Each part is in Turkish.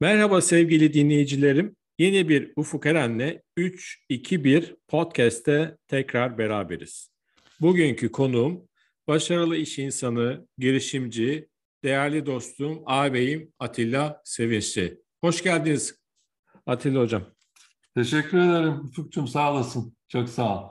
Merhaba sevgili dinleyicilerim. Yeni bir Ufuk Eren'le 3-2-1 podcast'te tekrar beraberiz. Bugünkü konuğum başarılı iş insanı, girişimci, değerli dostum, ağabeyim Atilla Sevinçli. Hoş geldiniz Atilla Hocam. Teşekkür ederim Ufuk'cum sağ olasın. Çok sağ ol.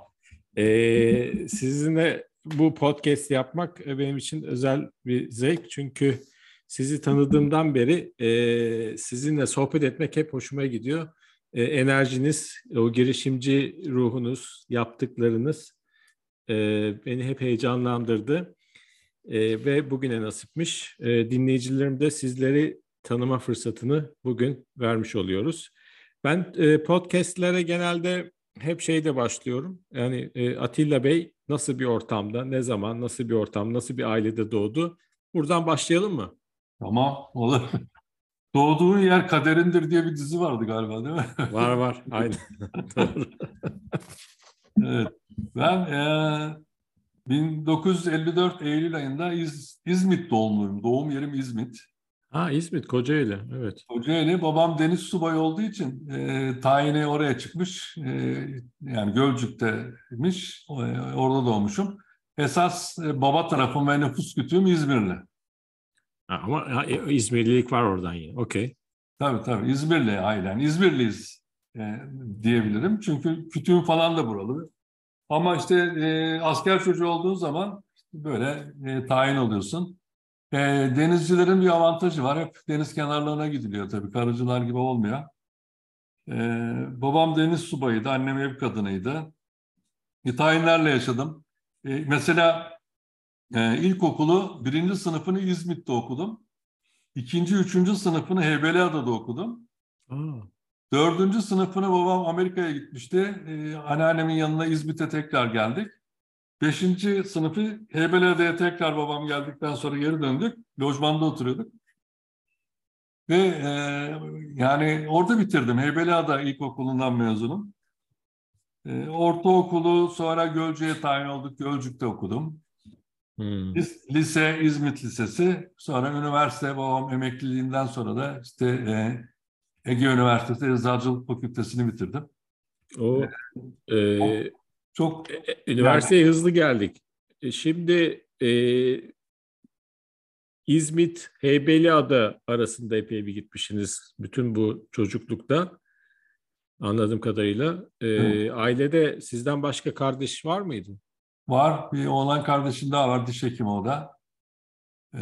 Ee, sizinle bu podcast yapmak benim için özel bir zevk. Çünkü sizi tanıdığımdan beri e, sizinle sohbet etmek hep hoşuma gidiyor. E, enerjiniz, o girişimci ruhunuz, yaptıklarınız e, beni hep heyecanlandırdı. E, ve bugüne nasipmiş. E, dinleyicilerim de sizleri tanıma fırsatını bugün vermiş oluyoruz. Ben e, podcastlere genelde hep şeyde başlıyorum. Yani e, Atilla Bey nasıl bir ortamda, ne zaman, nasıl bir ortam, nasıl bir ailede doğdu? Buradan başlayalım mı? Tamam olur. Doğduğun yer kaderindir diye bir dizi vardı galiba değil mi? Var var aynen. evet. Ben e, 1954 Eylül ayında İz, İzmit doğumluyum. Doğum yerim İzmit. Ha İzmit, Kocaeli. Evet. Kocaeli. Babam deniz subayı olduğu için e, tayini oraya çıkmış. E, yani Gölcük'teymiş. E, orada doğmuşum. Esas e, baba tarafım ve nüfus kütüğüm İzmirli. Ha, ama e, İzmirlilik var oradan yine. Okey. Tabii tabii. İzmirli ailen. İzmirliyiz e, diyebilirim. Çünkü kütüğüm falan da buralı. Ama işte e, asker çocuğu olduğun zaman böyle e, tayin oluyorsun. E, denizcilerin bir avantajı var. Hep deniz kenarlarına gidiliyor tabii. Karıcılar gibi olmuyor. E, babam deniz subayıydı. Annem ev kadınıydı. E, tayinlerle yaşadım. E, mesela e, ilkokulu birinci sınıfını İzmit'te okudum. İkinci, üçüncü sınıfını Heybeliada'da okudum. Aa. Dördüncü sınıfını babam Amerika'ya gitmişti. Ee, anneannemin yanına İzmit'e tekrar geldik. Beşinci sınıfı Heybeliada'ya tekrar babam geldikten sonra geri döndük. Lojmanda oturuyorduk. Ve e, yani orada bitirdim. Heybeliada ilkokulundan mezunum. E, ortaokulu sonra Gölcük'e tayin olduk. Gölcük'te okudum. Hmm. Lise İzmit Lisesi, sonra üniversite babam emekliliğinden sonra da işte e, Ege Üniversitesi Eczacılık Fakültesini bitirdim. O, e, o çok e, e üniversiteye yani, hızlı geldik. E, şimdi e, İzmit Heybeliada arasında epey bir gitmişsiniz bütün bu çocuklukta anladığım kadarıyla. E, ailede sizden başka kardeş var mıydı? Var. Bir oğlan kardeşim daha var. Diş hekimi o da. Ee,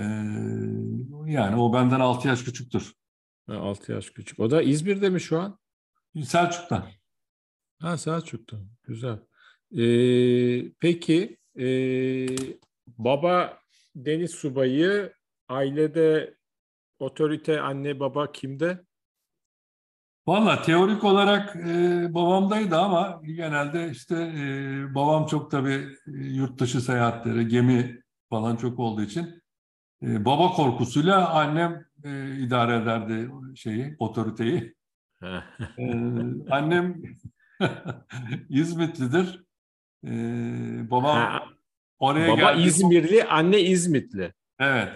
yani o benden 6 yaş küçüktür. 6 yaş küçük. O da İzmir'de mi şu an? Selçuk'ta. Ha Selçuk'ta. Güzel. Ee, peki e, baba deniz subayı ailede otorite anne baba kimde? Valla teorik olarak e, babamdaydı ama genelde işte e, babam çok tabii e, yurt dışı seyahatleri, gemi falan çok olduğu için e, baba korkusuyla annem e, idare ederdi şeyi, otoriteyi. e, annem İzmitlidir. E, babam ha, oraya Baba geldi. İzmirli, anne İzmitli. Evet.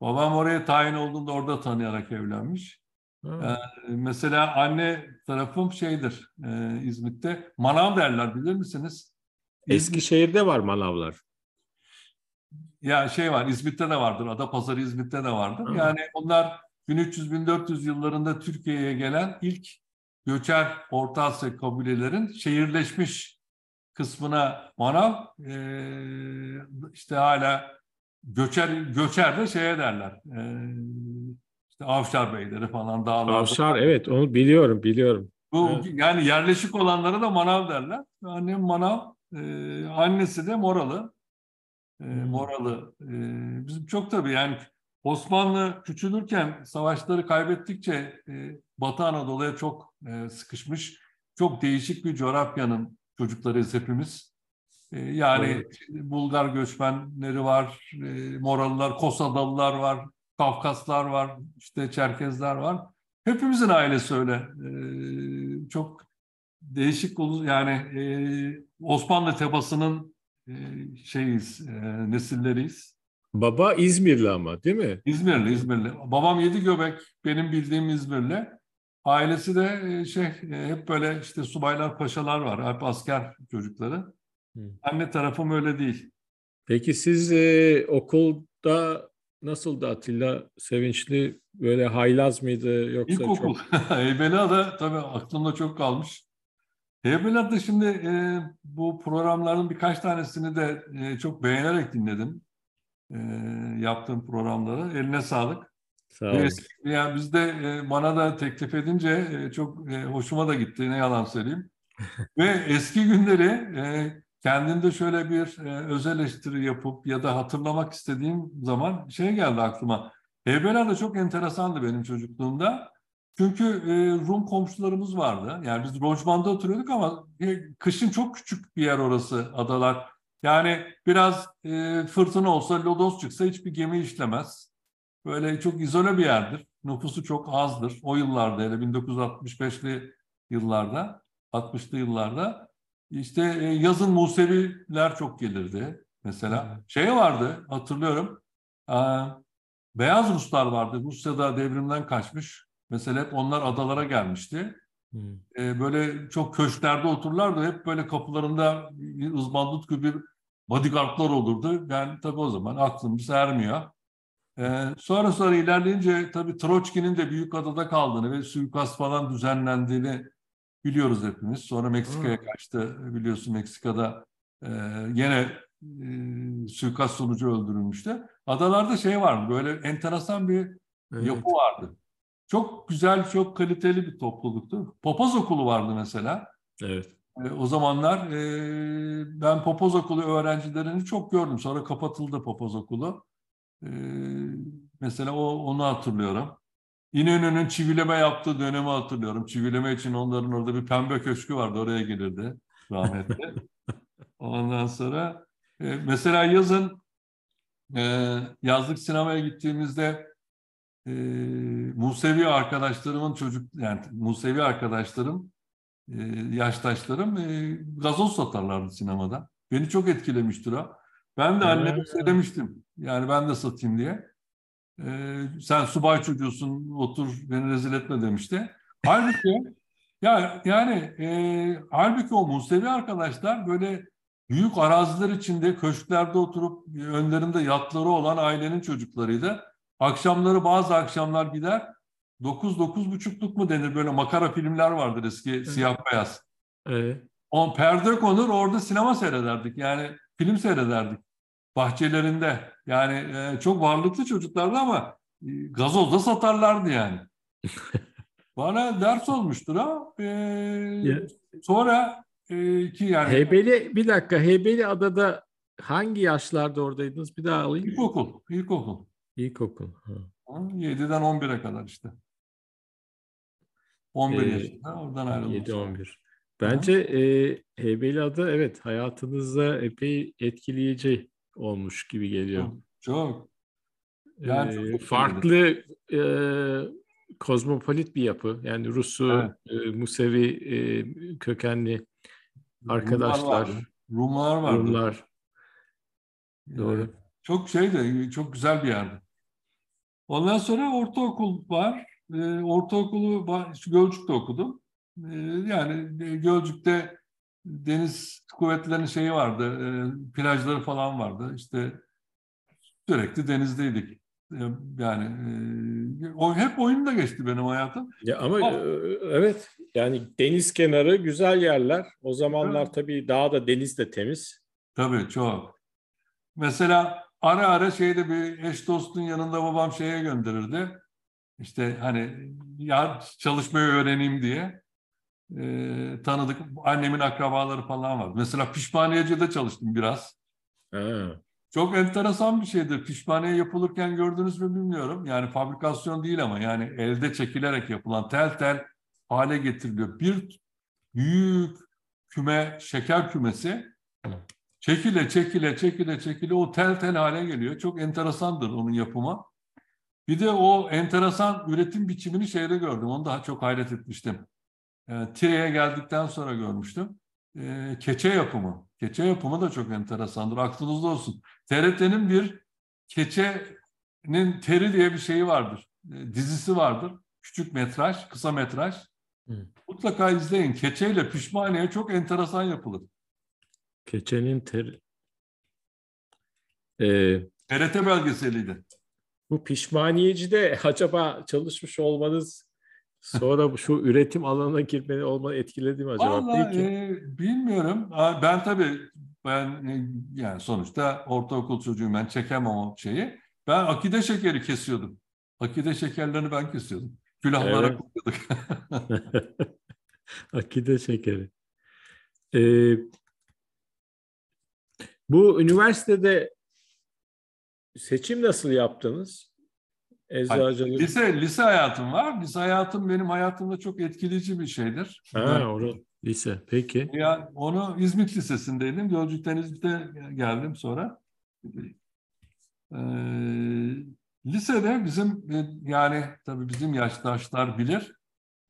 Babam oraya tayin olduğunda orada tanıyarak evlenmiş. Ee, mesela anne tarafım şeydir e, İzmit'te. Manav derler bilir misiniz? Eskişehir'de var manavlar. Ya şey var İzmit'te de vardır. Adapazarı İzmit'te de vardır. Ha. Yani onlar 1300-1400 yıllarında Türkiye'ye gelen ilk göçer Orta Asya kabilelerin şehirleşmiş kısmına manav e, işte hala göçer göçer de şeye derler. E, işte Avşar Beyleri falan dağlarda. Avşar evet onu biliyorum biliyorum. Bu evet. yani yerleşik olanlara da manav derler. Annem manav, e, annesi de Moralı. E, Moralı. E, bizim çok tabii yani Osmanlı küçülürken savaşları kaybettikçe e, Batı Anadolu'ya çok e, sıkışmış. Çok değişik bir coğrafyanın çocuklarıyız hepimiz. E, yani evet. Bulgar göçmenleri var, e, Moralılar, Kosadalılar var, Kafkaslar var, işte Çerkezler var. Hepimizin ailesi öyle. Ee, çok değişik yani e, Osmanlı tepasının e, şeyiz, e, nesilleriyiz. Baba İzmirli ama değil mi? İzmirli, İzmirli. Babam yedi göbek, benim bildiğim İzmirli. Ailesi de e, şey e, hep böyle işte subaylar, paşalar var. Hep asker çocukları. Hı. Anne tarafım öyle değil. Peki siz e, okulda nasıldı Atilla? Sevinçli böyle haylaz mıydı yoksa İlkokul. çok? Heybeliada tabii aklımda çok kalmış. Heybeliada şimdi e, bu programların birkaç tanesini de e, çok beğenerek dinledim. E, yaptığım programları. Eline sağlık. Sağ olun. Yani biz de e, bana da teklif edince e, çok e, hoşuma da gitti ne yalan söyleyeyim. Ve eski günleri e, kendimde şöyle bir e, öz eleştiri yapıp ya da hatırlamak istediğim zaman şey geldi aklıma. Heybeliada çok enteresandı benim çocukluğumda. Çünkü e, Rum komşularımız vardı. Yani biz lojmanda oturuyorduk ama e, kışın çok küçük bir yer orası adalar. Yani biraz e, fırtına olsa, lodos çıksa hiçbir gemi işlemez. Böyle çok izole bir yerdir. Nüfusu çok azdır. O yıllarda hele 1965'li yıllarda, 60'lı yıllarda işte e, yazın Museviler çok gelirdi mesela. Şey vardı hatırlıyorum. E, beyaz Ruslar vardı. Rusya'da devrimden kaçmış. Mesela hep onlar adalara gelmişti. Hmm. böyle çok köşklerde otururlardı. Hep böyle kapılarında ızbandut gibi bodyguardlar olurdu. Yani tabii o zaman aklımız ermiyor. sonra sonra ilerleyince tabii Troçki'nin de büyük adada kaldığını ve suikast falan düzenlendiğini biliyoruz hepimiz. Sonra Meksika'ya kaçtı. Biliyorsun Meksika'da e, yine e, suikast sonucu öldürülmüştü. Adalarda şey vardı böyle enteresan bir evet. yapı vardı. Çok güzel, çok kaliteli bir topluluktu. Papaz okulu vardı mesela. Evet. E, o zamanlar e, ben papaz okulu öğrencilerini çok gördüm. Sonra kapatıldı papaz okulu. E, mesela o onu hatırlıyorum. İnönü'nün çivileme yaptığı dönemi hatırlıyorum. Çivileme için onların orada bir pembe köşkü vardı. Oraya gelirdi rahmetli. Ondan sonra e, mesela yazın e, yazlık sinemaya gittiğimizde e, Musevi arkadaşlarımın çocuk yani Musevi arkadaşlarım e, yaştaşlarım e, gazoz satarlardı sinemada. Beni çok etkilemiştir o. Ben de anneme söylemiştim. Yani ben de satayım diye e, sen subay çocuğusun otur beni rezil etme demişti. Halbuki ya yani e, halbuki o Musevi arkadaşlar böyle büyük araziler içinde köşklerde oturup önlerinde yatları olan ailenin çocuklarıydı. Akşamları bazı akşamlar gider 9 dokuz buçukluk mu denir böyle makara filmler vardır eski evet. siyah beyaz. Evet. On perde konur orada sinema seyrederdik. Yani film seyrederdik bahçelerinde. Yani e, çok varlıklı çocuklardı ama e, gazoz da satarlardı yani. Bana ders olmuştur ha. E. Sonra e, ki yani... Heybeli, bir dakika Heybeli Adada hangi yaşlarda oradaydınız? Bir daha alayım. İlkokul. İlkokul. İlkokul. Ha. 7'den 11'e kadar işte. 11 ee, yaşında oradan ayrıldım. 7-11. Bence e, Heybeliada evet hayatınızda epey etkileyici olmuş gibi geliyor. Çok. Yani ee, farklı e, kozmopolit bir yapı. Yani Rus'u, evet. e, Musevi e, kökenli arkadaşlar. Rumlar var. Rumlar. Doğru. Yani çok şey de çok güzel bir yerdi. Ondan sonra ortaokul var. E, ortaokulu Gölcük'te okudum. E, yani Gölcük'te deniz kuvvetlerinin şeyi vardı, e, plajları falan vardı. İşte sürekli denizdeydik. E, yani e, o hep oyunda geçti benim hayatım. Ya ama oh. evet yani deniz kenarı güzel yerler. O zamanlar evet. tabii daha da deniz de temiz. Tabii çok. Mesela ara ara şeyde bir eş dostun yanında babam şeye gönderirdi. İşte hani ya çalışmayı öğreneyim diye e, tanıdık annemin akrabaları falan var. Mesela pişmaniyecide çalıştım biraz. He. Çok enteresan bir şeydir. Pişmaniye yapılırken gördünüz mü bilmiyorum. Yani fabrikasyon değil ama yani elde çekilerek yapılan tel tel hale getiriliyor. Bir büyük küme, şeker kümesi çekile çekile çekile çekile o tel tel hale geliyor. Çok enteresandır onun yapımı. Bir de o enteresan üretim biçimini şeyde gördüm. Onu daha çok hayret etmiştim e, Tire'ye geldikten sonra görmüştüm. E, keçe yapımı. Keçe yapımı da çok enteresandır. Aklınızda olsun. TRT'nin bir Keçe'nin Teri diye bir şeyi vardır. E, dizisi vardır. Küçük metraj, kısa metraj. Hı. Mutlaka izleyin. Keçe ile Pişmaniye çok enteresan yapılır. Keçenin Teri... Ee, TRT belgeseliydi. Bu pişmaniyecide acaba çalışmış olmanız sonra şu üretim alanına girmeni olma etkiledi mi acaba? Vallahi Peki. E, bilmiyorum. Ben tabii ben e, yani sonuçta ortaokul çocuğum ben çekemem o şeyi. Ben akide şekeri kesiyordum. Akide şekerlerini ben kesiyordum. Külahlara evet. koyuyorduk. akide şekeri. Ee, bu üniversitede seçim nasıl yaptınız? Eczacılık. Lise, lise hayatım var. Lise hayatım benim hayatımda çok etkileyici bir şeydir. Ha, orada lise. Peki. Ya onu İzmit Lisesi'ndeydim. Gölcük'ten İzmit'e geldim sonra. Ee, lisede bizim yani tabii bizim yaştaşlar bilir.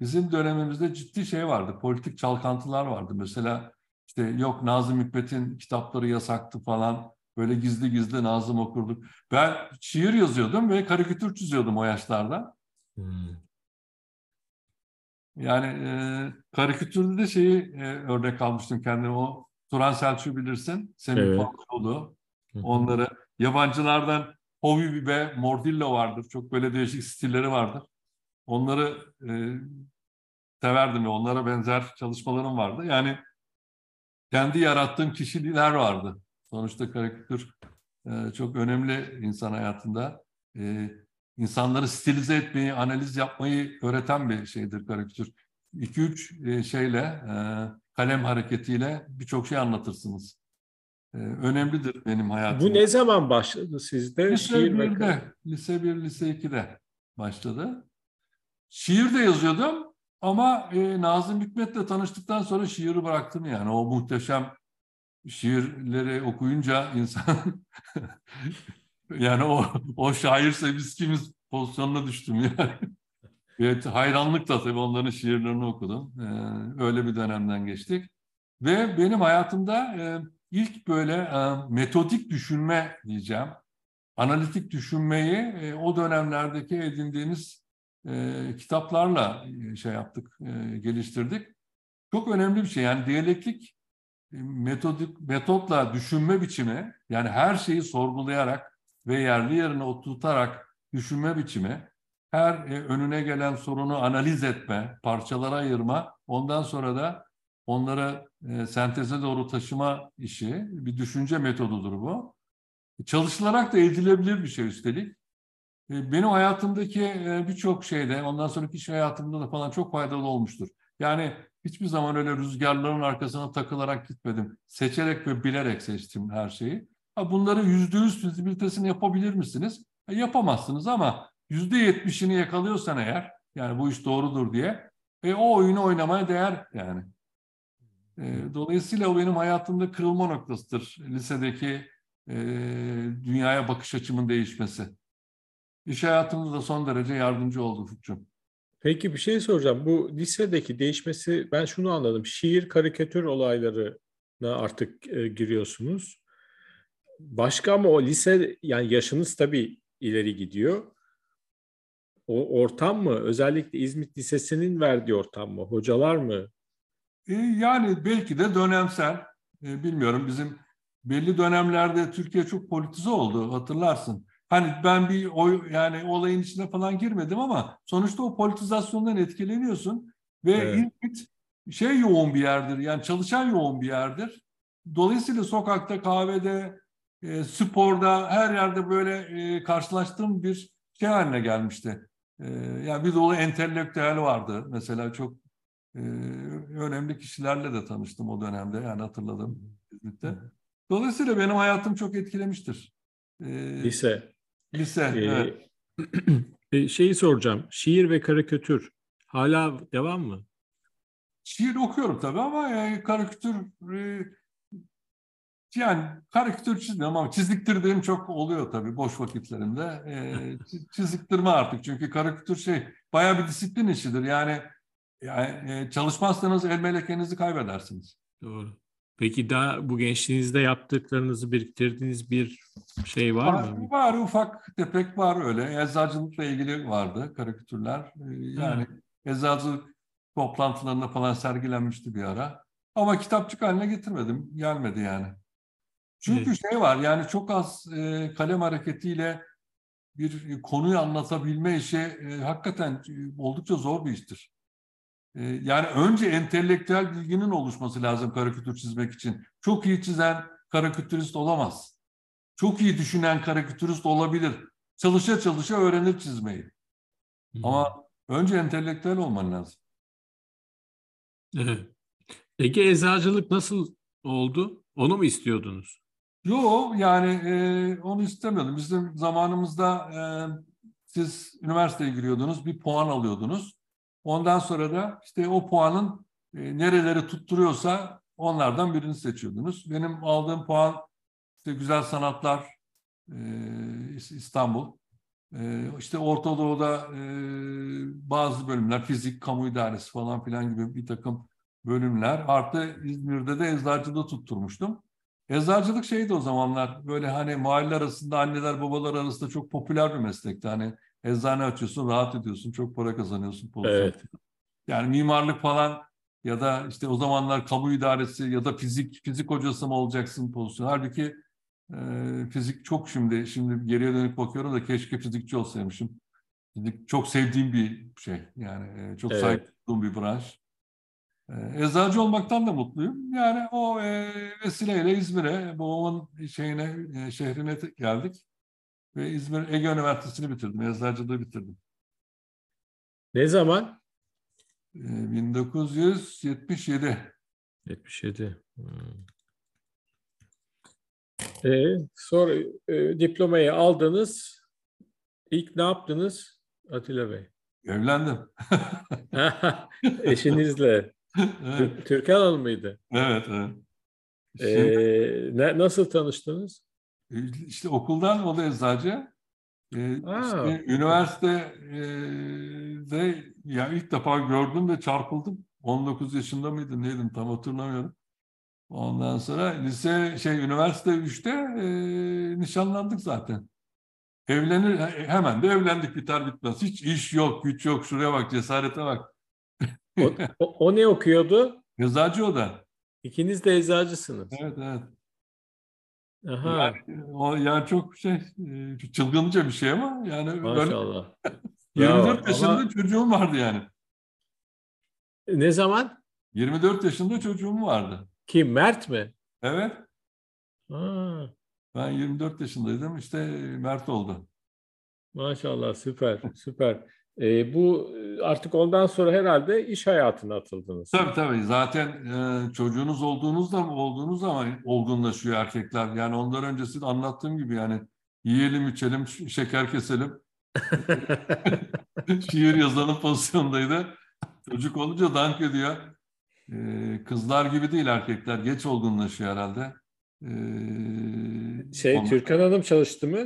Bizim dönemimizde ciddi şey vardı. Politik çalkantılar vardı. Mesela işte yok Nazım Hikmet'in kitapları yasaktı falan. Böyle gizli gizli Nazım okurduk. Ben şiir yazıyordum ve karikatür çiziyordum o yaşlarda. Hmm. Yani e, karikatürde de şeyi e, örnek almıştım kendime. O Turan Selçuk'u bilirsin. Semih evet. Falkoğlu. Onları yabancılardan Hovi Bibe, Mordillo vardır. Çok böyle değişik stilleri vardır. Onları e, severdim ve onlara benzer çalışmalarım vardı. Yani kendi yarattığım kişilikler vardı. Sonuçta karikatür e, çok önemli insan hayatında. E, insanları stilize etmeyi, analiz yapmayı öğreten bir şeydir karikatür. 2-3 e, şeyle, e, kalem hareketiyle birçok şey anlatırsınız. E, önemlidir benim hayatımda. Bu ne zaman başladı sizde? Lise Şiir 1'de, lise 1, lise 2'de başladı. Şiir de yazıyordum ama e, Nazım Hikmet'le tanıştıktan sonra şiiri bıraktım yani. O muhteşem şiirleri okuyunca insan yani o o şairse biz kimiz pozisyonuna düştüm yani. Evet, hayranlıkla tabii onların şiirlerini okudum. Ee, öyle bir dönemden geçtik. Ve benim hayatımda e, ilk böyle e, metodik düşünme diyeceğim, analitik düşünmeyi e, o dönemlerdeki edindiğimiz e, kitaplarla e, şey yaptık, e, geliştirdik. Çok önemli bir şey. Yani diyalektik metodik metotla düşünme biçimi yani her şeyi sorgulayarak ve yerli yerine oturtarak düşünme biçimi her e, önüne gelen sorunu analiz etme, parçalara ayırma, ondan sonra da onları e, senteze doğru taşıma işi bir düşünce metodudur bu. Çalışılarak da edilebilir bir şey üstelik. E, benim hayatımdaki e, birçok şeyde, ondan sonraki iş hayatımda da falan çok faydalı olmuştur. Yani hiçbir zaman öyle rüzgarların arkasına takılarak gitmedim. Seçerek ve bilerek seçtim her şeyi. Bunları yüzde yüz fizibilitesini yapabilir misiniz? E, yapamazsınız ama yüzde yetmişini yakalıyorsan eğer, yani bu iş doğrudur diye, e, o oyunu oynamaya değer yani. E, dolayısıyla o benim hayatımda kırılma noktasıdır. Lisedeki e, dünyaya bakış açımın değişmesi. İş hayatımda da son derece yardımcı oldu Ufukcuğum. Peki bir şey soracağım. Bu lisedeki değişmesi ben şunu anladım. Şiir karikatür olaylarına artık e, giriyorsunuz. Başka ama o lise yani yaşınız tabii ileri gidiyor. O ortam mı? Özellikle İzmit Lisesi'nin verdiği ortam mı? Hocalar mı? E, yani belki de dönemsel. E, bilmiyorum bizim belli dönemlerde Türkiye çok politize oldu hatırlarsın. Hani ben bir oy yani olayın içine falan girmedim ama sonuçta o politizasyondan etkileniyorsun ve evet. İzmit şey yoğun bir yerdir. Yani çalışan yoğun bir yerdir. Dolayısıyla sokakta, kahvede, e, sporda her yerde böyle e, karşılaştığım bir şey haline gelmişti. E, yani bir dolu entelektüel vardı. Mesela çok e, önemli kişilerle de tanıştım o dönemde. Yani hatırladım İzmit'te. Dolayısıyla benim hayatım çok etkilemiştir. E, Lise. Lise, ee, evet. E, şeyi soracağım. Şiir ve karikatür hala devam mı? Şiir okuyorum tabii ama yani karikatür e, yani karikatür çizmiyorum ama çiziktirdiğim çok oluyor tabii boş vakitlerimde. E, çiziktirme artık çünkü karikatür şey bayağı bir disiplin işidir. Yani, yani e, çalışmazsanız el melekenizi kaybedersiniz. Doğru. Peki daha bu gençliğinizde yaptıklarınızı biriktirdiğiniz bir şey var, var mı? Var, ufak tefek var öyle. Eczacılıkla ilgili vardı karikatürler. Ee, Yani Ha. eczacılık toplantılarında falan sergilenmişti bir ara. Ama kitapçık haline getirmedim. Gelmedi yani. Çünkü Evet. şey var yani çok az e, kalem hareketiyle bir konuyu anlatabilme işi e, hakikaten e, oldukça zor bir iştir. E, yani önce entelektüel bilginin oluşması lazım karikatür çizmek için. Çok iyi çizen karikatürist olamaz. Çok iyi düşünen karikatürist olabilir. Çalışa çalışa öğrenir çizmeyi. Ama önce entelektüel olman lazım. Evet. Ege eczacılık nasıl oldu? Onu mu istiyordunuz? Yo yani e, onu istemiyordum. Bizim zamanımızda e, siz üniversiteye giriyordunuz, bir puan alıyordunuz. Ondan sonra da işte o puanın e, nereleri tutturuyorsa onlardan birini seçiyordunuz. Benim aldığım puan işte Güzel Sanatlar e, İstanbul. E, işte Orta Doğu'da e, bazı bölümler, fizik, kamu idaresi falan filan gibi bir takım bölümler. Artı İzmir'de de eczacılığı tutturmuştum. Eczacılık şeydi o zamanlar böyle hani mahalle arasında anneler babalar arasında çok popüler bir meslekti. Hani eczane açıyorsun rahat ediyorsun çok para kazanıyorsun. pozisyon. Evet. Yani mimarlık falan ya da işte o zamanlar kamu idaresi ya da fizik fizik hocası mı olacaksın pozisyon. Halbuki e, fizik çok şimdi şimdi geriye dönüp bakıyorum da keşke fizikçi olsaymışım. Fizik çok sevdiğim bir şey yani e, çok Evet. saygı duyduğum bir branş. E, Eczacı olmaktan da mutluyum. Yani o e, vesileyle İzmir'e, babamın şeyine, e, şehrine geldik. Ve İzmir Ege Üniversitesi'ni bitirdim. Eczacılığı bitirdim. Ne zaman? E, 1977. 77. Hmm. E, sonra e, diplomayı aldınız. İlk ne yaptınız Atilla Bey? Evlendim. Eşinizle. evet, Tür- Türkan Hanım mıydı? evet. evet. Şimdi, ne, nasıl tanıştınız? İşte okuldan o da eczacı. E, Aa. işte üniversite e, ya ilk defa gördüm ve çarpıldım. 19 yaşında mıydım neydim tam hatırlamıyorum. Ondan sonra lise şey üniversite 3'te e, nişanlandık zaten. Evlenir hemen de evlendik biter bitmez. Hiç iş yok, güç yok. Şuraya bak, cesarete bak. O, o, o ne okuyordu? Eczacı o da. İkiniz de eczacısınız. Evet, evet. Aha, O yani çok şey e, çılgınca bir şey ama yani ben maşallah. 24 Bravo. yaşında Ama çocuğum vardı yani. ne zaman? 24 yaşında çocuğum vardı. Kim? Mert mi? Evet. Ha, Ben 24 yaşındaydım. işte Mert oldu. maşallah süper süper. E, bu artık ondan sonra herhalde iş hayatına atıldınız. Tabii tabii. Zaten e, çocuğunuz olduğunuzda olduğunuz zaman olgunlaşıyor erkekler. Yani ondan öncesi de anlattığım gibi yani yiyelim içelim şeker keselim. Şiir yazanın pozisyondaydı. Çocuk olunca dank ediyor. E, kızlar gibi değil erkekler. Geç olgunlaşıyor herhalde. E, Şey onlar- Türkan Hanım çalıştı mı?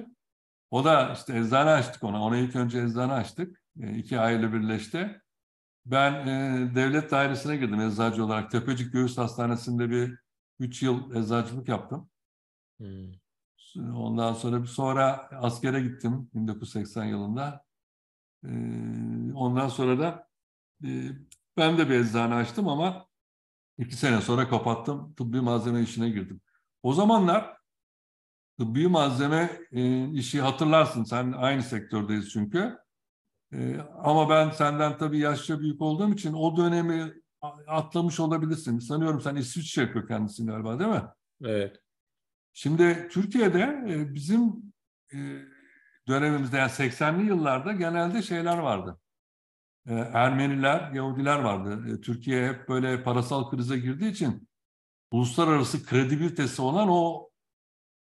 O da işte eczane açtık ona. Ona ilk önce eczane açtık. E, iki aile birleşti. Ben e, devlet dairesine girdim eczacı olarak. Tepecik Göğüs Hastanesi'nde bir üç yıl eczacılık yaptım. Hmm. Ondan sonra bir sonra askere gittim 1980 yılında. E, ondan sonra da e, ben de bir eczane açtım ama iki sene sonra kapattım. Tıbbi malzeme işine girdim. O zamanlar tıbbi malzeme e, işi hatırlarsın. Sen aynı sektördeyiz çünkü. E, ama ben senden tabii yaşça büyük olduğum için o dönemi atlamış olabilirsin. Sanıyorum sen İsviçre kökenlisin galiba değil mi? Evet. Şimdi Türkiye'de e, bizim e, dönemimizde yani 80'li yıllarda genelde şeyler vardı. E, Ermeniler, Yahudiler vardı. Türkiye hep böyle parasal krize girdiği için uluslararası kredibilitesi olan o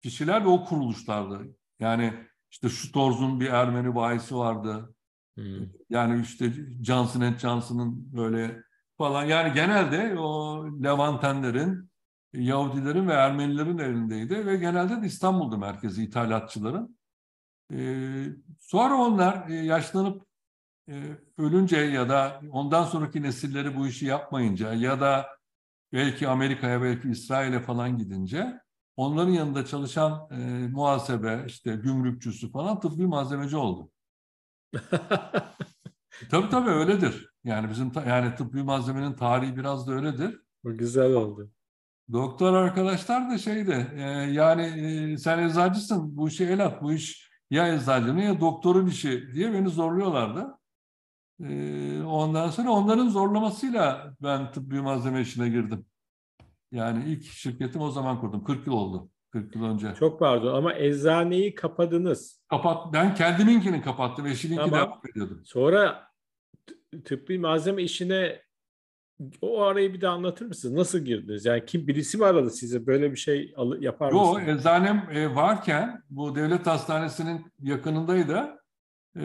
kişiler ve o kuruluşlardı. Yani işte Sturz'un bir Ermeni bayisi vardı. Hmm. Yani işte Johnson Johnson'ın böyle falan. Yani genelde o Levantenlerin, Yahudilerin ve Ermenilerin elindeydi ve genelde de İstanbul'da merkezi ithalatçıların. Ee, sonra onlar e, yaşlanıp e, ölünce ya da ondan sonraki nesilleri bu işi yapmayınca ya da belki Amerika'ya belki İsrail'e falan gidince onların yanında çalışan e, muhasebe, işte gümrükçüsü falan tıbbi malzemeci oldu. Tabii tabii öyledir. Yani bizim yani tıbbi malzemenin tarihi biraz da öyledir. Bu güzel oldu. Doktor arkadaşlar da şeydi e, yani e, sen eczacısın bu işi el at bu iş ya eczacının ya doktorun işi diye beni zorluyorlardı. E, ondan sonra onların zorlamasıyla ben tıbbi malzeme işine girdim. Yani ilk şirketim o zaman kurdum. 40 yıl oldu. 40 yıl önce. Çok pardon ama eczaneyi kapadınız. Kapat, ben kendiminkini kapattım. Eşiminki Tamam. devam ediyordu. Sonra tıbbi malzeme işine o arayı bir de anlatır mısınız? Nasıl girdiniz? Yani kim birisi mi aradı size böyle bir şey yapar mısınız? eczanem e, varken bu devlet hastanesinin yakınındaydı. E,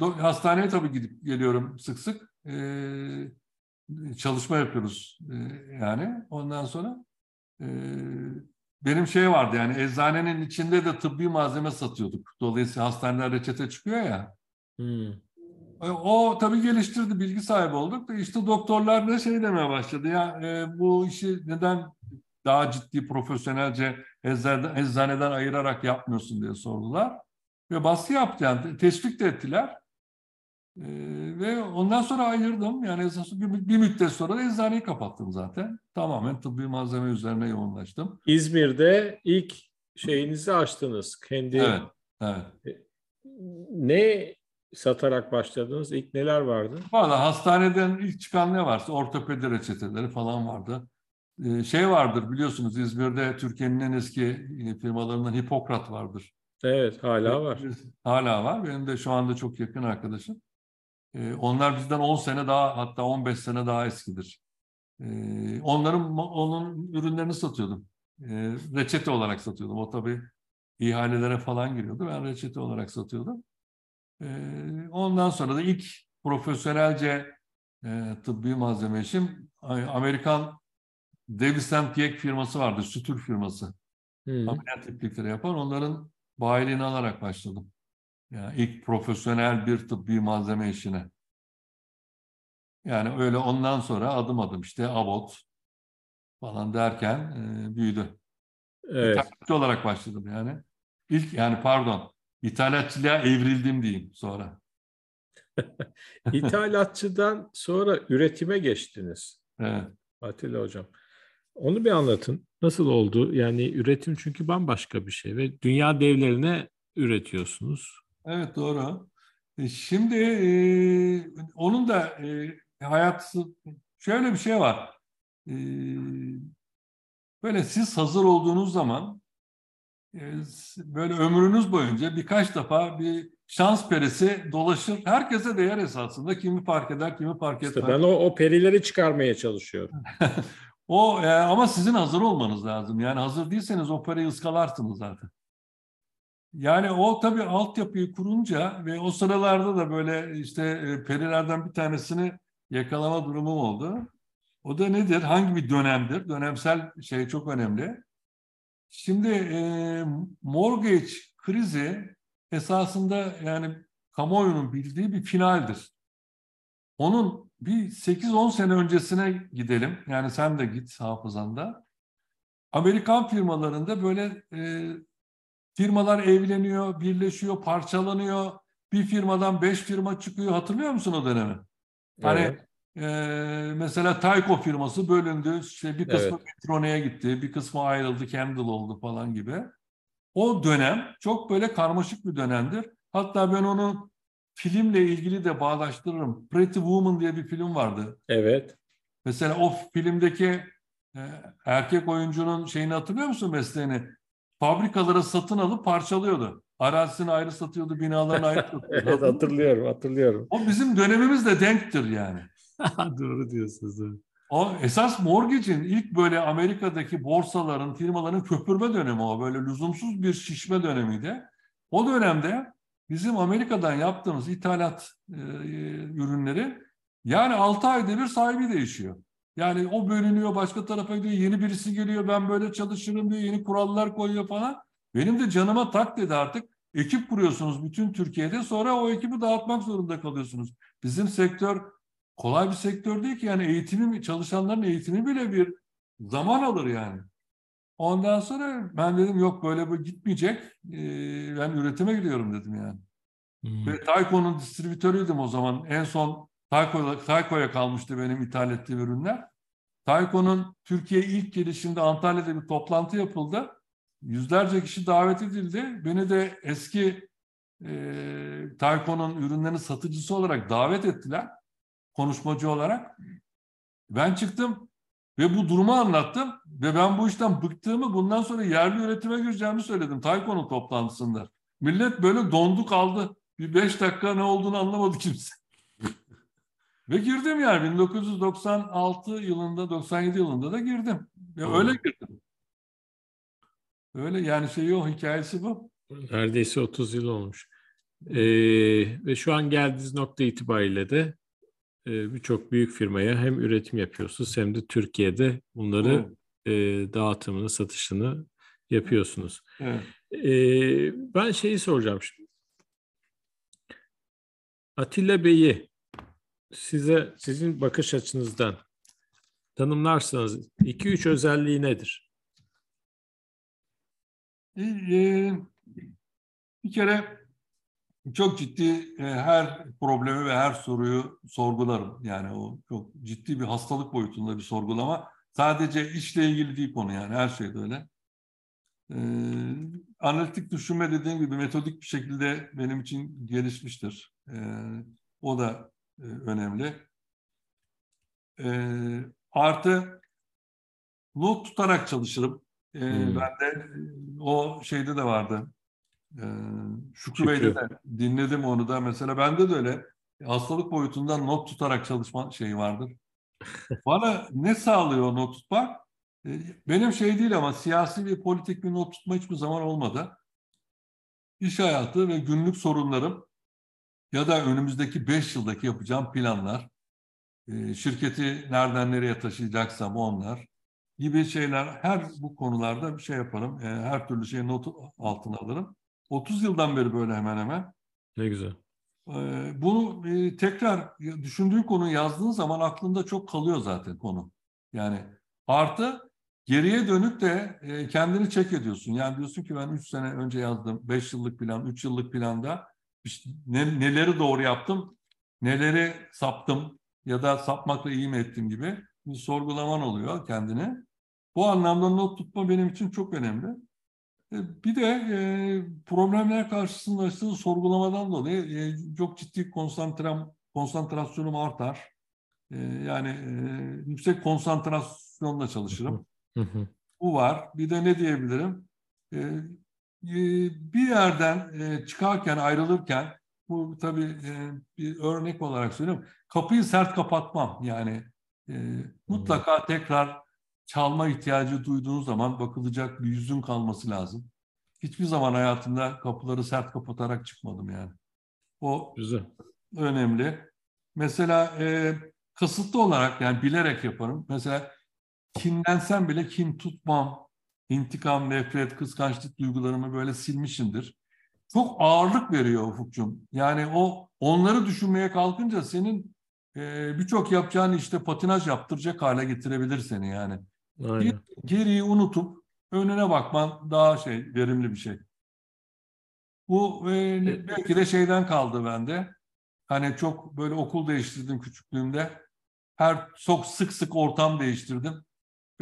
do- hastaneye tabii gidip geliyorum sık sık. E, çalışma yapıyoruz e, yani. Ondan sonra e, benim şey vardı yani eczanenin içinde de tıbbi malzeme satıyorduk. Dolayısıyla hastaneler reçete çıkıyor ya. Hmm. E, O tabii geliştirdi, bilgi sahibi olduk. işte doktorlar da şey demeye başladı. Ya e, bu işi neden daha ciddi, profesyonelce eczaneden ayırarak yapmıyorsun diye sordular. Ve baskı yaptı yani teşvik de ettiler. E, ve ondan sonra ayırdım. Yani esas bir, bir müddet sonra da eczaneyi kapattım zaten. Tamamen tıbbi malzeme üzerine yoğunlaştım. İzmir'de ilk şeyinizi açtınız. Kendi Evet, evet. ne satarak başladınız? İlk neler vardı? Valla hastaneden ilk çıkan ne varsa ortopedi reçeteleri falan vardı. Ee, şey vardır biliyorsunuz İzmir'de Türkiye'nin en eski e, firmalarından Hipokrat vardır. Evet hala var. Hala var. Benim de şu anda çok yakın arkadaşım. Ee, onlar bizden 10 sene daha hatta 15 sene daha eskidir. Ee, onların onun ürünlerini satıyordum. Ee, reçete olarak satıyordum. O tabii ihalelere falan giriyordu. Ben reçete olarak satıyordum. Ondan sonra da ilk profesyonelce e, tıbbi malzeme işim Amerikan and Dieck firması vardı, sütür firması. Hmm. Ameliyat iplikleri yapan onların bayiliğini alarak başladım. Yani ilk profesyonel bir tıbbi malzeme işine. Yani öyle ondan sonra adım adım işte Abbott falan derken e, büyüdü. Evet. İthalatçı olarak başladım yani. İlk yani pardon İthalatçılığa evrildim diyeyim sonra. İthalatçıdan sonra üretime geçtiniz. Evet. Atilla Hocam. Onu bir anlatın. Nasıl oldu? Yani üretim çünkü bambaşka bir şey ve dünya devlerine üretiyorsunuz. Evet doğru. E, Şimdi e, onun da e, hayatı şöyle bir şey var. E, böyle siz hazır olduğunuz zaman e, böyle ömrünüz boyunca birkaç defa bir şans perisi dolaşır. Herkese değer esasında. Kimi fark eder, kimi fark etmez. İşte ben o, o perileri çıkarmaya çalışıyorum. O e, ama sizin hazır olmanız lazım. Yani hazır değilseniz o parayı ıskalarsınız zaten. Yani o tabii altyapıyı kurunca ve o sıralarda da böyle işte e, perilerden bir tanesini yakalama durumum oldu. O da nedir? Hangi bir dönemdir? Dönemsel şey çok önemli. Şimdi e, mortgage krizi esasında yani kamuoyunun bildiği bir finaldir. Onun bir 8-10 sene öncesine gidelim. Yani sen de git hafızanda. Amerikan firmalarında böyle e, firmalar evleniyor, birleşiyor, parçalanıyor. Bir firmadan beş firma çıkıyor. Hatırlıyor musun o dönemi? Hani Evet. e, mesela Tyco firması bölündü. İşte bir kısmı Evet. Metrone'ye gitti, bir kısmı ayrıldı, Kendall oldu falan gibi. O dönem çok böyle karmaşık bir dönemdir. Hatta ben onu filmle ilgili de bağdaştırırım. Pretty Woman diye bir film vardı. Evet. Mesela o filmdeki e, erkek oyuncunun şeyini hatırlıyor musun mesleğini? Fabrikalara satın alıp parçalıyordu. Arazisini ayrı satıyordu, binalarını ayrı satıyordu. Evet hatırlıyorum, hatırlıyorum. O bizim dönemimizle denktir yani. Doğru diyorsunuz. doğru. O esas mortgage'in ilk böyle Amerika'daki borsaların, firmaların köpürme dönemi o. Böyle lüzumsuz bir şişme dönemiydi. O dönemde bizim Amerika'dan yaptığımız ithalat e, ürünleri yani 6 ayda bir sahibi değişiyor. Yani o bölünüyor, başka tarafa gidiyor, yeni birisi geliyor, ben böyle çalışırım diyor, yeni kurallar koyuyor falan. Benim de canıma tak dedi artık. Ekip kuruyorsunuz bütün Türkiye'de, sonra o ekibi dağıtmak zorunda kalıyorsunuz. Bizim sektör kolay bir sektör değil ki yani eğitimi, çalışanların eğitimi bile bir Zaman alır yani. Ondan sonra ben dedim yok böyle bu gitmeyecek. Ee, ben üretime gidiyorum dedim yani. Hmm. Ve Tayco'nun distribütörüydüm o zaman. En son Tayco'ya Tayco kalmıştı benim ithal ettiğim ürünler. Tayco'nun Türkiye ilk gelişinde Antalya'da bir toplantı yapıldı. Yüzlerce kişi davet edildi. Beni de eski e, Tayco'nun ürünlerinin satıcısı olarak davet ettiler. Konuşmacı olarak. Ben çıktım ve bu durumu anlattım. Ve ben bu işten bıktığımı bundan sonra yerli üretime gireceğimi söyledim Tayco'nun toplantısında. Millet böyle dondu kaldı. Bir beş dakika ne olduğunu anlamadı kimse. Ve girdim yani 1996 yılında 97 yılında da girdim. Ya öyle girdim. Öyle yani şey o hikayesi bu. Neredeyse 30 yıl olmuş. Ee, ve şu an geldiğiniz nokta itibariyle de e, birçok büyük firmaya hem üretim yapıyorsunuz hem de Türkiye'de bunları e, dağıtımını, satışını yapıyorsunuz. Evet. E, ben şeyi soracağım şimdi. Atilla Bey'i size sizin bakış açınızdan tanımlarsanız iki üç özelliği nedir? Ee, bir kere çok ciddi e, her problemi ve her soruyu sorgularım. Yani o çok ciddi bir hastalık boyutunda bir sorgulama. Sadece işle ilgili değil konu yani her şeyde öyle. Ee, analitik düşünme dediğim gibi metodik bir şekilde benim için gelişmiştir. Ee, o da önemli. Ee, artı not tutarak çalışırım. Ee, hmm. Ben de o şeyde de vardı. Ee, Şükrü Bey'de de dinledim onu da. Mesela bende de öyle hastalık boyutundan not tutarak çalışma şeyi vardır. Bana ne sağlıyor not tutmak? Ee, benim şey değil ama siyasi ve politik bir not tutma hiçbir zaman olmadı. İş hayatı ve günlük sorunlarım ya da önümüzdeki beş yıldaki yapacağım planlar, e, şirketi nereden nereye taşıyacaksam onlar gibi şeyler her bu konularda bir şey yaparım. E, her türlü şeyi not altına alırım. 30 yıldan beri böyle hemen hemen. Ne güzel. E, bunu tekrar düşündüğün konuyu yazdığın zaman aklında çok kalıyor zaten konu. Yani artı geriye dönüp de kendini çek ediyorsun. Yani diyorsun ki ben 3 sene önce yazdım. 5 yıllık plan, 3 yıllık planda ne, neleri doğru yaptım, neleri saptım ya da sapmakla iyi mi ettim gibi bir sorgulaman oluyor kendine. Bu anlamda not tutma benim için çok önemli. E, bir de e, problemler karşısında işte sorgulamadan dolayı e, çok ciddi konsantram, konsantrasyonum artar. E, yani e, yüksek konsantrasyonla çalışırım. Bu var. Bir de ne diyebilirim? E, bir yerden e, çıkarken, ayrılırken, bu tabii e, bir örnek olarak söylüyorum, kapıyı sert kapatmam. Yani e, mutlaka tekrar çalma ihtiyacı duyduğunuz zaman bakılacak bir yüzün kalması lazım. Hiçbir zaman hayatımda kapıları sert kapatarak çıkmadım yani. O Güzel. önemli. Mesela e, kasıtlı olarak yani bilerek yaparım. Mesela kinlensem bile kin tutmam intikam, nefret, kıskançlık duygularımı böyle silmişimdir. Çok ağırlık veriyor Ufukcuğum. Yani o onları düşünmeye kalkınca senin e, birçok yapacağın işte patinaj yaptıracak hale getirebilir seni yani. Aynen. Geriyi unutup önüne bakman daha şey verimli bir şey. Bu e, belki de şeyden kaldı bende. Hani çok böyle okul değiştirdim küçüklüğümde. Her çok sık sık ortam değiştirdim.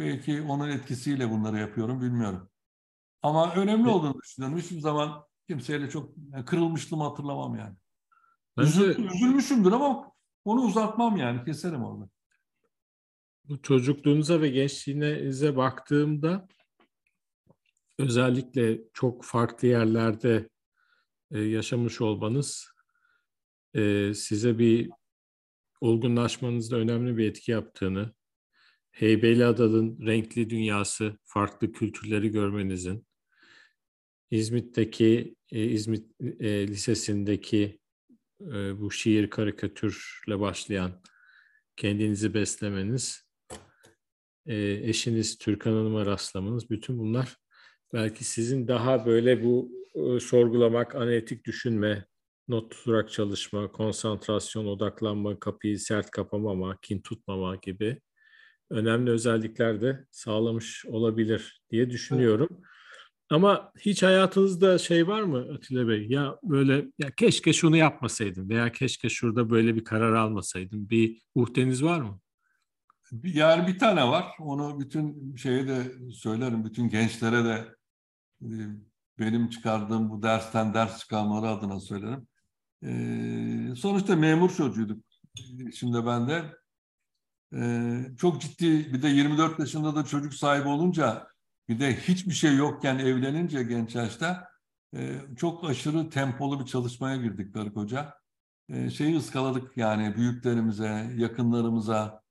Belki onun etkisiyle bunları yapıyorum bilmiyorum. Ama önemli olduğunu düşünüyorum. Hiçbir zaman kimseyle çok yani kırılmışlığımı hatırlamam yani. Bence, Üzül, üzülmüşümdür ama onu uzatmam yani keserim orada. Bu çocukluğunuza ve gençliğinize baktığımda özellikle çok farklı yerlerde e, yaşamış olmanız e, size bir olgunlaşmanızda önemli bir etki yaptığını Heybeliada'nın renkli dünyası, farklı kültürleri görmenizin, İzmit'teki e, İzmit e, Lisesi'ndeki e, bu şiir karikatürle başlayan kendinizi beslemeniz, e, eşiniz Türkan Hanım'a rastlamanız, bütün bunlar belki sizin daha böyle bu e, sorgulamak, analitik düşünme, not tutarak çalışma, konsantrasyon, odaklanma, kapıyı sert kapamama, kin tutmama gibi önemli özellikler de sağlamış olabilir diye düşünüyorum. Evet. Ama hiç hayatınızda şey var mı Atilla Bey? Ya böyle ya keşke şunu yapmasaydım veya keşke şurada böyle bir karar almasaydım. Bir uhdeniz var mı? Yani bir tane var. Onu bütün şeye de söylerim. Bütün gençlere de e, benim çıkardığım bu dersten ders çıkarmaları adına söylerim. Ee, sonuçta memur çocuğuyduk. Şimdi ben de ee, çok ciddi bir de 24 yaşında da çocuk sahibi olunca bir de hiçbir şey yokken evlenince genç yaşta e, çok aşırı tempolu bir çalışmaya girdik karı koca. E, şeyi ıskaladık yani büyüklerimize, yakınlarımıza,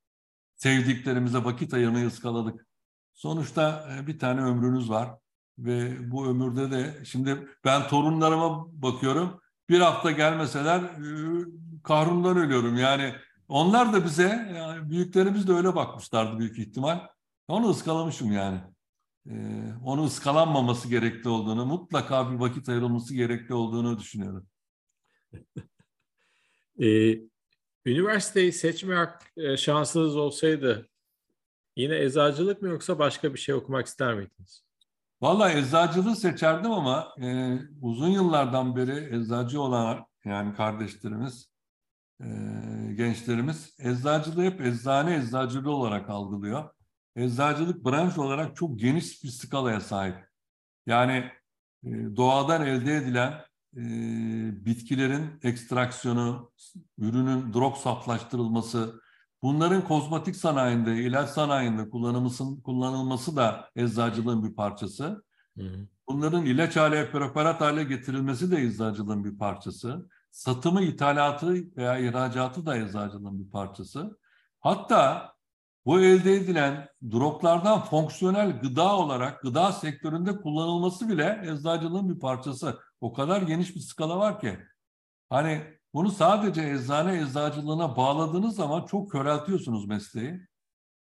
sevdiklerimize vakit ayırmayı ıskaladık. Sonuçta e, bir tane ömrünüz var ve bu ömürde de şimdi ben torunlarıma bakıyorum bir hafta gelmeseler e, kahrımdan ölüyorum yani onlar da bize yani büyüklerimiz de öyle bakmışlardı büyük ihtimal. Onu ıskalamışım yani. Ee, onu ıskalanmaması gerekli olduğunu, mutlaka bir vakit ayrılması gerekli olduğunu düşünüyorum. ee, üniversiteyi seçme e, şansınız olsaydı yine eczacılık mı yoksa başka bir şey okumak ister miydiniz? Vallahi eczacılığı seçerdim ama e, uzun yıllardan beri eczacı olan yani kardeşlerimiz, e, gençlerimiz eczacılığı hep eczane eczacılığı olarak algılıyor eczacılık branş olarak çok geniş bir skalaya sahip. Yani e, doğadan elde edilen e, bitkilerin ekstraksiyonu, ürünün drog saflaştırılması, bunların kozmetik sanayinde, ilaç sanayinde kullanılması, kullanılması da eczacılığın bir parçası. Bunların ilaç hale, preparat hale getirilmesi de eczacılığın bir parçası. Satımı, ithalatı veya ihracatı da eczacılığın bir parçası. Hatta bu elde edilen droplardan fonksiyonel gıda olarak gıda sektöründe kullanılması bile eczacılığın bir parçası. O kadar geniş bir skala var ki. Hani bunu sadece eczane eczacılığına bağladığınız zaman çok köreltiyorsunuz mesleği.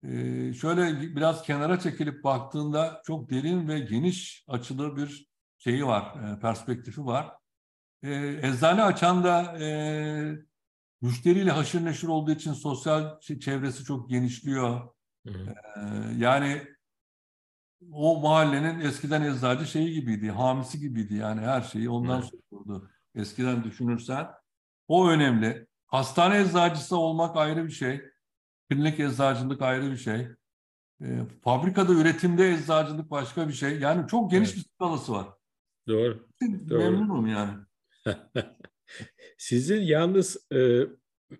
Ee, şöyle biraz kenara çekilip baktığında çok derin ve geniş açılı bir şeyi var, e, perspektifi var. Ee, eczane açan da e, Müşteriyle haşır neşir olduğu için sosyal çevresi çok genişliyor. Hı hı. Ee, yani o mahallenin eskiden eczacı şeyi gibiydi, hamisi gibiydi yani her şeyi ondan soruldu. Eskiden düşünürsen o önemli. Hastane eczacısı olmak ayrı bir şey. Klinik eczacılık ayrı bir şey. E, fabrikada üretimde eczacılık başka bir şey. Yani çok geniş evet. bir skalası var. Doğru. Memnunum yani. Sizin yalnız e,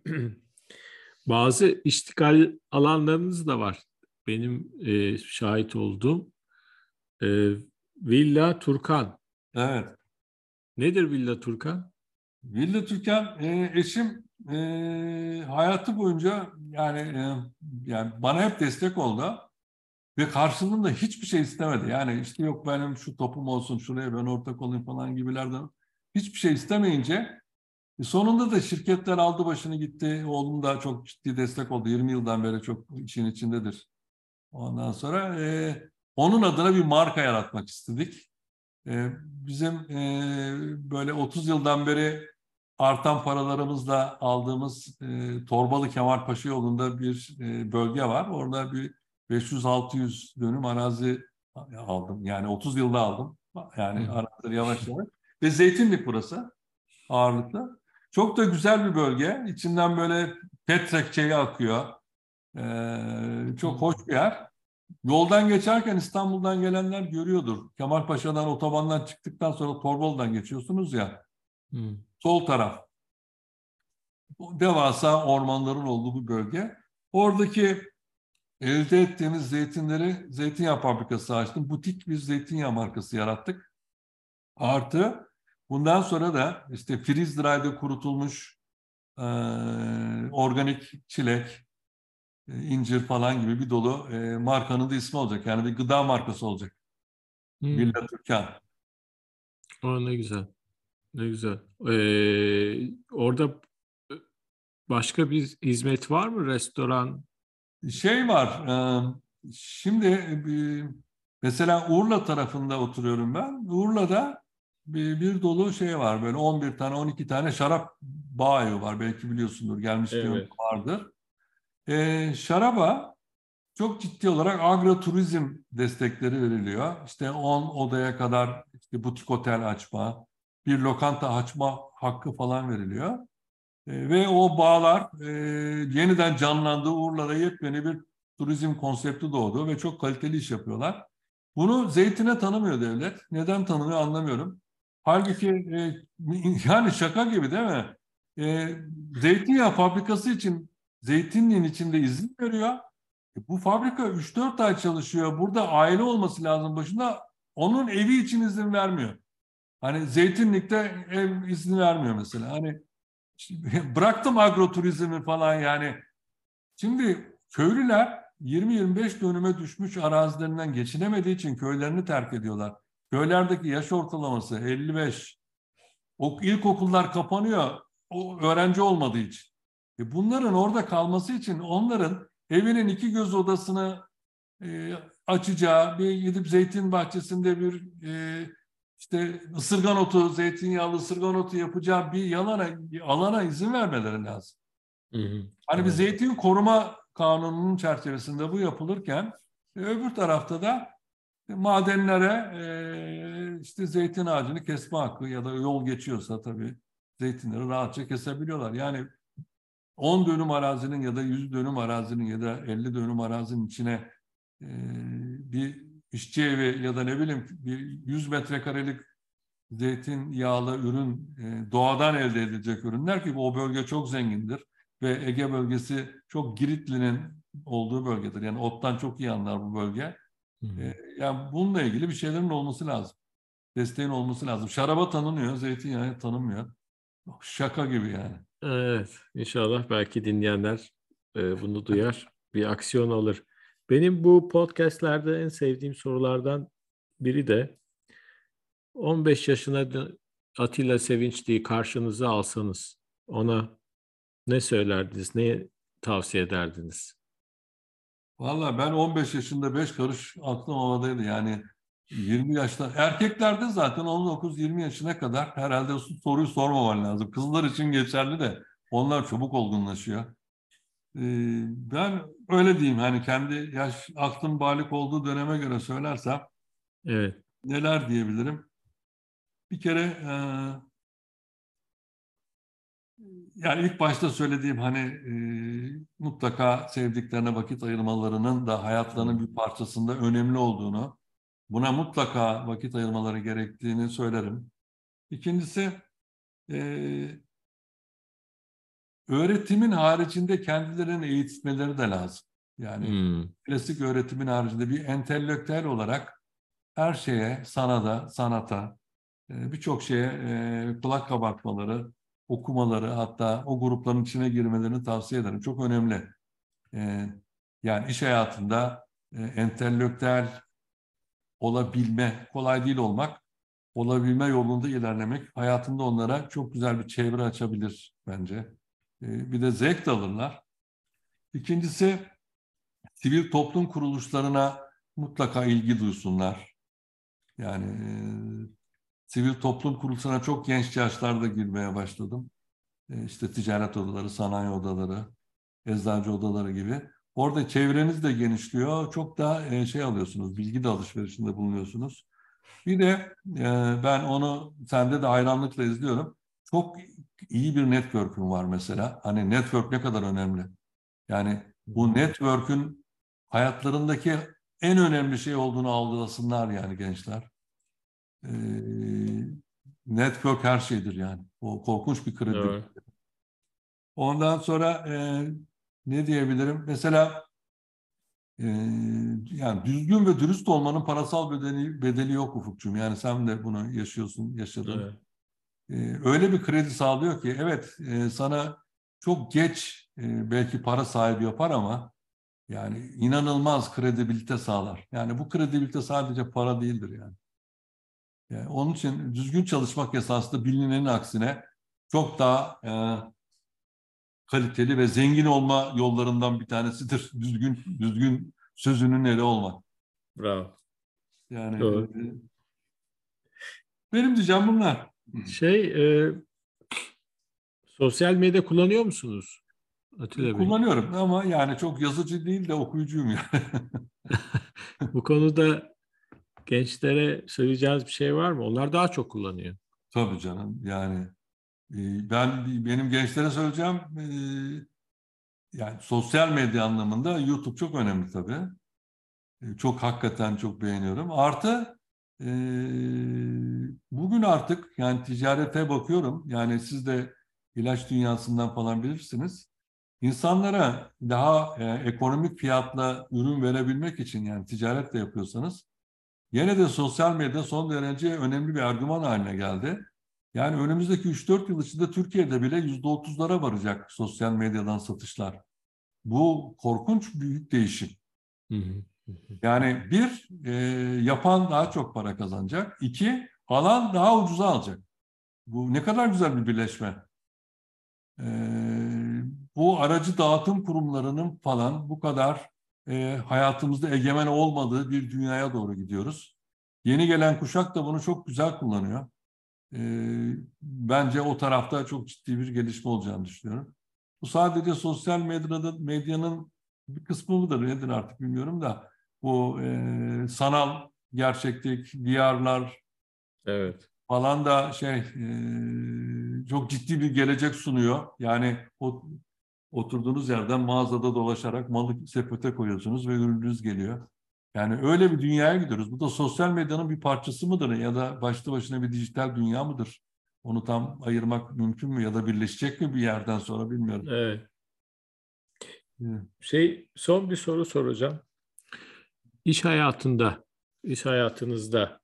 bazı iştikal alanlarınız da var. Benim e, şahit olduğum e, Villa Turkan. Evet. Nedir Villa Turkan? Villa Turkan e, eşim e, hayatı boyunca yani e, yani bana hep destek oldu ve karşılığında hiçbir şey istemedi. Yani işte yok benim şu topum olsun şuraya ben ortak olayım falan gibilerden hiçbir şey istemeyince e, sonunda da şirketler aldı başını gitti. Oğlum da çok ciddi destek oldu. 20 yıldan beri çok işin içindedir. Ondan sonra e, onun adına bir marka yaratmak istedik. E, bizim e, böyle 30 yıldan beri artan paralarımızla aldığımız e, Torbalı Kemalpaşa yolunda bir e, bölge var. Orada bir 500-600 dönüm arazi aldım. Yani 30 yılda aldım. Yani arazileri yavaş yavaş. Ve zeytinlik burası ağırlıklı. Çok da güzel bir bölge. İçinden böyle petrek şeyi akıyor. Ee, çok hoş bir yer. Yoldan geçerken İstanbul'dan gelenler görüyordur. Kemalpaşa'dan otobandan çıktıktan sonra Torbalı'dan geçiyorsunuz ya. Hmm. Sol taraf. Devasa ormanların olduğu bu bölge. Oradaki elde ettiğimiz zeytinleri zeytinyağı fabrikası açtım. Butik bir zeytinyağı markası yarattık. Artı bundan sonra da işte freeze dry'de kurutulmuş e, organik çilek, e, incir falan gibi bir dolu e, markanın da ismi olacak. Yani bir gıda markası olacak. Hmm. Villa Türkan. O ne güzel. Ne güzel. Ee, orada başka bir hizmet var mı? Restoran? Şey var. E, şimdi e, mesela Urla tarafında oturuyorum ben. Urla'da bir, bir dolu şey var. Böyle 11 tane 12 tane şarap bağı var. Belki biliyorsundur. Gelmiş evet. vardır. E, şaraba çok ciddi olarak agroturizm destekleri veriliyor. İşte 10 odaya kadar işte butik otel açma, bir lokanta açma hakkı falan veriliyor. E, ve o bağlar e, yeniden canlandı. Urla'da yepyeni bir turizm konsepti doğdu ve çok kaliteli iş yapıyorlar. Bunu zeytine tanımıyor devlet. Neden tanımıyor anlamıyorum. Halbuki e, yani şaka gibi değil mi? E, zeytinyağı fabrikası için zeytinliğin içinde izin veriyor. E, bu fabrika 3-4 ay çalışıyor. Burada aile olması lazım başında. Onun evi için izin vermiyor. Hani zeytinlikte ev izni vermiyor mesela. Hani bıraktım agroturizmi falan yani. Şimdi köylüler 20-25 dönüme düşmüş arazilerinden geçinemediği için köylerini terk ediyorlar. Köylerdeki yaş ortalaması 55. O ilkokullar kapanıyor o öğrenci olmadığı için. E bunların orada kalması için onların evinin iki göz odasını e, açacağı, bir gidip zeytin bahçesinde bir e, işte ısırgan otu, zeytinyağlı ısırgan otu yapacağı bir yalana, alana izin vermeleri lazım. Hı hı. Hani bir zeytin koruma kanununun çerçevesinde bu yapılırken e, öbür tarafta da madenlere e, işte zeytin ağacını kesme hakkı ya da yol geçiyorsa tabii zeytinleri rahatça kesebiliyorlar. Yani 10 dönüm arazinin ya da 100 dönüm arazinin ya da 50 dönüm arazinin içine e, bir işçi evi ya da ne bileyim bir 100 metrekarelik zeytin yağlı ürün e, doğadan elde edilecek ürünler ki o bölge çok zengindir ve Ege bölgesi çok Giritli'nin olduğu bölgedir. Yani ottan çok iyi anlar bu bölge. E, yani bununla ilgili bir şeylerin olması lazım. Desteğin olması lazım. Şaraba tanınıyor, zeytinyağı tanınmıyor. Şaka gibi yani. Evet, inşallah belki dinleyenler e, bunu duyar, bir aksiyon alır. Benim bu podcastlerde en sevdiğim sorulardan biri de 15 yaşına Atilla Sevinçli'yi karşınıza alsanız ona ne söylerdiniz, ne tavsiye ederdiniz? Valla ben 15 yaşında 5 karış aklım havadaydı. Yani 20 yaşta erkeklerde zaten 19-20 yaşına kadar herhalde soruyu sormaman lazım. Kızlar için geçerli de onlar çabuk olgunlaşıyor. Ee, ben öyle diyeyim hani kendi yaş aklım balik olduğu döneme göre söylersem evet. neler diyebilirim? Bir kere e, yani ilk başta söylediğim hani e, mutlaka sevdiklerine vakit ayırmalarının da hayatlarının bir parçasında önemli olduğunu, buna mutlaka vakit ayırmaları gerektiğini söylerim. İkincisi e, öğretimin haricinde kendilerini eğitmeleri de lazım. Yani hmm. klasik öğretimin haricinde bir entelektüel olarak her şeye, sanada, sanata, birçok şeye kulak kabartmaları, okumaları hatta o grupların içine girmelerini tavsiye ederim. Çok önemli. E, yani iş hayatında entelektüel olabilme, kolay değil olmak, olabilme yolunda ilerlemek hayatında onlara çok güzel bir çevre açabilir bence. Ee, bir de zevk de alırlar. İkincisi sivil toplum kuruluşlarına mutlaka ilgi duysunlar. Yani e, sivil toplum kuruluşlarına çok genç yaşlarda girmeye başladım. E, işte ticaret odaları, sanayi odaları, eczacı odaları gibi. Orada çevreniz de genişliyor. Çok da e, şey alıyorsunuz, bilgi de alışverişinde bulunuyorsunuz. Bir de e, ben onu sende de hayranlıkla izliyorum. Çok iyi bir network'ün var mesela. Hani network ne kadar önemli. Yani bu network'ün hayatlarındaki en önemli şey olduğunu algılasınlar yani gençler. Ee, network her şeydir yani. O korkunç bir kredi. Evet. Ondan sonra e, ne diyebilirim? Mesela e, yani düzgün ve dürüst olmanın parasal bedeli, bedeli yok Ufukcuğum. Yani sen de bunu yaşıyorsun, yaşadın. Evet. Ee, öyle bir kredi sağlıyor ki evet e, sana çok geç e, belki para sahibi yapar ama yani inanılmaz kredibilite sağlar. Yani bu kredibilite sadece para değildir yani. Yani onun için düzgün çalışmak esasında bilinenin aksine çok daha e, kaliteli ve zengin olma yollarından bir tanesidir. Düzgün düzgün sözünün eli olmak. Bravo. Yani Doğru. E, benim diyeceğim bunlar. Şey, e, sosyal medya kullanıyor musunuz? Atilla Bey? Kullanıyorum ama yani çok yazıcı değil de okuyucuyum yani. Bu konuda gençlere söyleyeceğiniz bir şey var mı? Onlar daha çok kullanıyor. Tabii canım yani e, ben benim gençlere söyleyeceğim e, yani sosyal medya anlamında YouTube çok önemli tabii. E, çok hakikaten çok beğeniyorum. Artı bugün artık yani ticarete bakıyorum. Yani siz de ilaç dünyasından falan bilirsiniz. İnsanlara daha ekonomik fiyatla ürün verebilmek için yani ticaret de yapıyorsanız Yine de sosyal medya son derece önemli bir argüman haline geldi. Yani önümüzdeki 3-4 yıl içinde Türkiye'de bile %30'lara varacak sosyal medyadan satışlar. Bu korkunç büyük değişim. Yani bir, e, yapan daha çok para kazanacak. İki, alan daha ucuza alacak. Bu ne kadar güzel bir birleşme. E, bu aracı dağıtım kurumlarının falan bu kadar e, hayatımızda egemen olmadığı bir dünyaya doğru gidiyoruz. Yeni gelen kuşak da bunu çok güzel kullanıyor. E, bence o tarafta çok ciddi bir gelişme olacağını düşünüyorum. Bu sadece sosyal medyada, medyanın bir kısmı mıdır nedir artık bilmiyorum da bu e, sanal gerçeklik, VR'lar evet. falan da şey e, çok ciddi bir gelecek sunuyor. Yani o oturduğunuz yerden mağazada dolaşarak malı sepete koyuyorsunuz ve ürününüz geliyor. Yani öyle bir dünyaya gidiyoruz. Bu da sosyal medyanın bir parçası mıdır ya da başlı başına bir dijital dünya mıdır? Onu tam ayırmak mümkün mü ya da birleşecek mi bir yerden sonra bilmiyorum. Evet. Şey son bir soru soracağım. İş hayatında, iş hayatınızda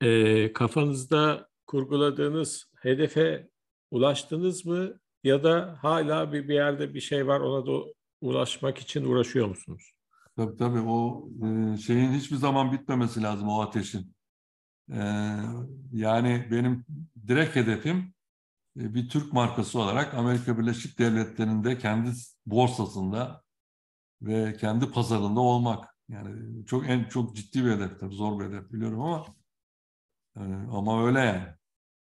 e, kafanızda kurguladığınız hedefe ulaştınız mı ya da hala bir, bir yerde bir şey var ona da ulaşmak için uğraşıyor musunuz? Tabii tabii o e, şeyin hiçbir zaman bitmemesi lazım o ateşin. E, yani benim direkt hedefim e, bir Türk markası olarak Amerika Birleşik Devletleri'nde kendi borsasında ve kendi pazarında olmak. Yani çok en çok ciddi bir hedef tabii zor bir hedef biliyorum ama ama öyle yani.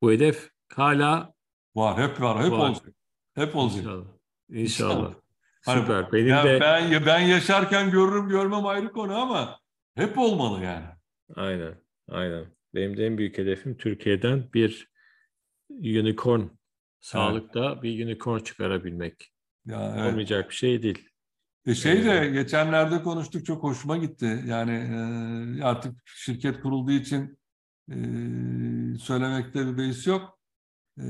Bu hedef hala var, hep var, hep var. olacak. Hep olacak. İnşallah. İnşallah. Hani, Süper. Benim yani de ben ben yaşarken görürüm görmem ayrı konu ama hep olmalı yani. Aynen. Aynen. Benim de en büyük hedefim Türkiye'den bir unicorn sağlıkta evet. bir unicorn çıkarabilmek. Ya, evet. Olmayacak bir şey değil. E şey de ee, geçenlerde konuştuk çok hoşuma gitti. Yani e, artık şirket kurulduğu için e, söylemekte bir beis yok. E,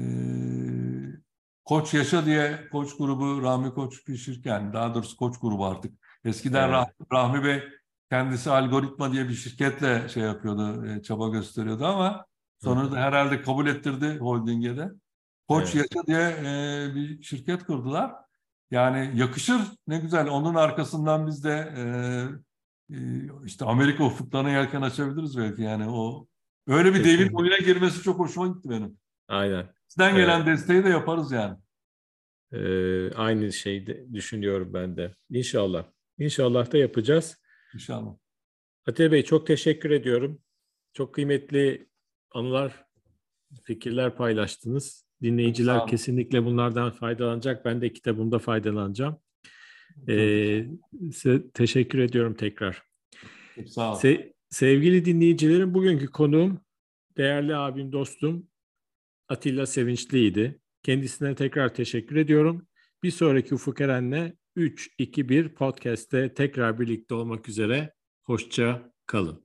Koç Yaşa diye Koç grubu Rahmi Koç pişirken daha doğrusu Koç grubu artık. Eskiden evet. Rahmi, Rahmi Bey kendisi algoritma diye bir şirketle şey yapıyordu, e, çaba gösteriyordu ama sonra da herhalde kabul ettirdi holdinge de. Koç evet. Yaşa diye e, bir şirket kurdular. Yani yakışır ne güzel. Onun arkasından biz de e, e, işte Amerika ufuklarına yelken açabiliriz belki yani o öyle bir devin oyuna girmesi çok hoşuma gitti benim. Aynen. Sizden gelen evet. desteği de yaparız yani. Ee, aynı şeyi düşünüyorum ben de. İnşallah. İnşallah da yapacağız. İnşallah. Atilla Bey çok teşekkür ediyorum. Çok kıymetli anılar, fikirler paylaştınız. Dinleyiciler kesinlikle bunlardan faydalanacak. Ben de kitabımda faydalanacağım. Ee, size teşekkür ediyorum tekrar. Sağ olun. Se- sevgili dinleyicilerim, bugünkü konuğum değerli abim, dostum Atilla Sevinçli'ydi. Kendisine tekrar teşekkür ediyorum. Bir sonraki Ufuk Eren'le 3-2-1 podcast'te tekrar birlikte olmak üzere. Hoşça kalın.